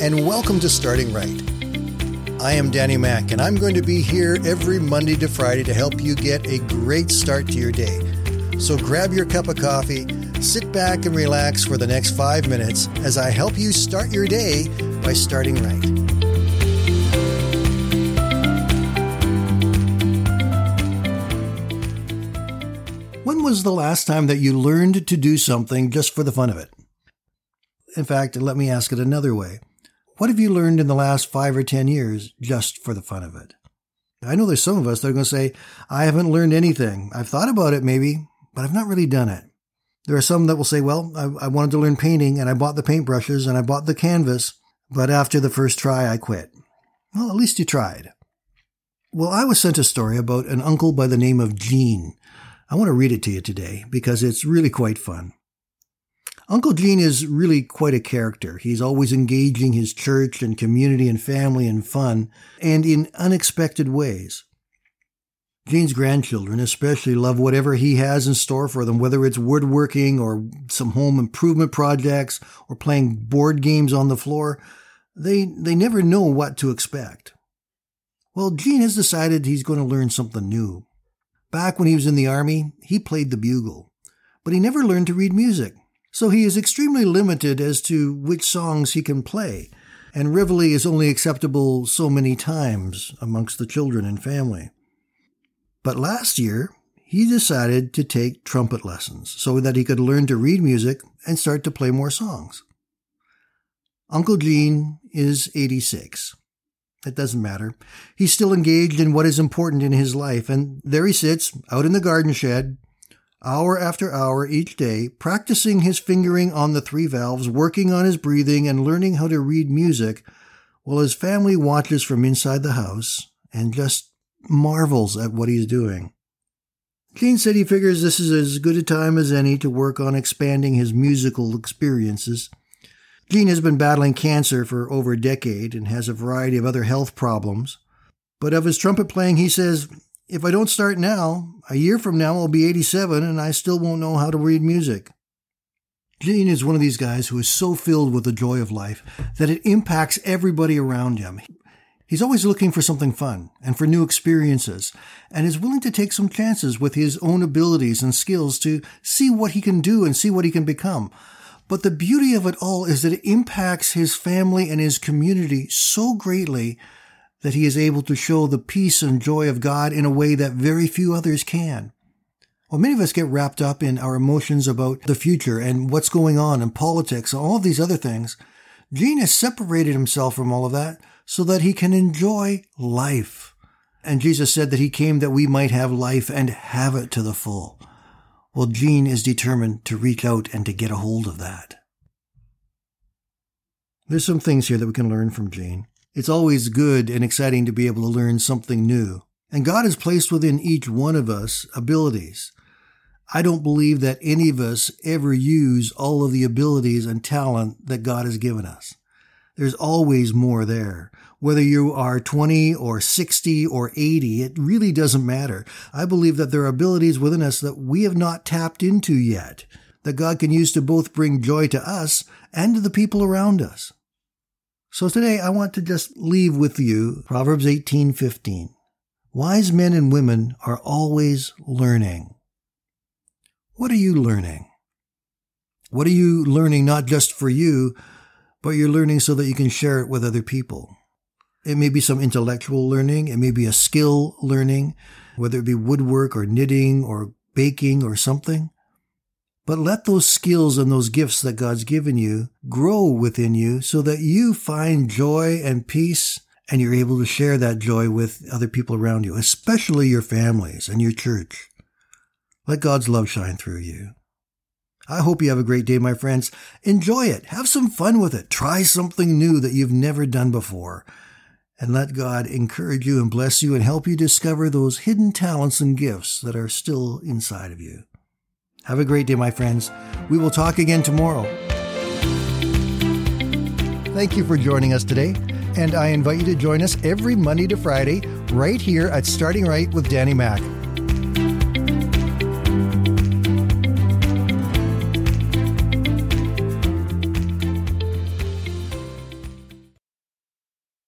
and welcome to Starting Right. I am Danny Mack, and I'm going to be here every Monday to Friday to help you get a great start to your day. So grab your cup of coffee, sit back, and relax for the next five minutes as I help you start your day by starting right. When was the last time that you learned to do something just for the fun of it? In fact, let me ask it another way. What have you learned in the last five or 10 years just for the fun of it? I know there's some of us that are going to say, I haven't learned anything. I've thought about it maybe, but I've not really done it. There are some that will say, well, I, I wanted to learn painting and I bought the paintbrushes and I bought the canvas, but after the first try, I quit. Well, at least you tried. Well, I was sent a story about an uncle by the name of Gene. I want to read it to you today because it's really quite fun. Uncle Gene is really quite a character. He's always engaging his church and community and family in fun and in unexpected ways. Gene's grandchildren especially love whatever he has in store for them, whether it's woodworking or some home improvement projects or playing board games on the floor. They, they never know what to expect. Well, Gene has decided he's going to learn something new. Back when he was in the army, he played the bugle, but he never learned to read music. So he is extremely limited as to which songs he can play, and reveille is only acceptable so many times amongst the children and family. But last year, he decided to take trumpet lessons so that he could learn to read music and start to play more songs. Uncle Gene is 86. It doesn't matter. He's still engaged in what is important in his life, and there he sits out in the garden shed, hour after hour each day, practicing his fingering on the three valves, working on his breathing, and learning how to read music, while his family watches from inside the house and just marvels at what he's doing. Gene said he figures this is as good a time as any to work on expanding his musical experiences. Gene has been battling cancer for over a decade and has a variety of other health problems. But of his trumpet playing, he says, If I don't start now, a year from now I'll be 87 and I still won't know how to read music. Gene is one of these guys who is so filled with the joy of life that it impacts everybody around him. He's always looking for something fun and for new experiences, and is willing to take some chances with his own abilities and skills to see what he can do and see what he can become. But the beauty of it all is that it impacts his family and his community so greatly that he is able to show the peace and joy of God in a way that very few others can. Well, many of us get wrapped up in our emotions about the future and what's going on in politics and all of these other things. Gene has separated himself from all of that so that he can enjoy life. And Jesus said that he came that we might have life and have it to the full. Well, Gene is determined to reach out and to get a hold of that. There's some things here that we can learn from Gene. It's always good and exciting to be able to learn something new. And God has placed within each one of us abilities. I don't believe that any of us ever use all of the abilities and talent that God has given us. There's always more there. Whether you are 20 or 60 or 80, it really doesn't matter. I believe that there are abilities within us that we have not tapped into yet, that God can use to both bring joy to us and to the people around us. So today I want to just leave with you Proverbs 18:15. Wise men and women are always learning. What are you learning? What are you learning not just for you, but you're learning so that you can share it with other people. It may be some intellectual learning. It may be a skill learning, whether it be woodwork or knitting or baking or something. But let those skills and those gifts that God's given you grow within you so that you find joy and peace and you're able to share that joy with other people around you, especially your families and your church. Let God's love shine through you. I hope you have a great day, my friends. Enjoy it. Have some fun with it. Try something new that you've never done before. And let God encourage you and bless you and help you discover those hidden talents and gifts that are still inside of you. Have a great day, my friends. We will talk again tomorrow. Thank you for joining us today, and I invite you to join us every Monday to Friday right here at Starting Right with Danny Mack.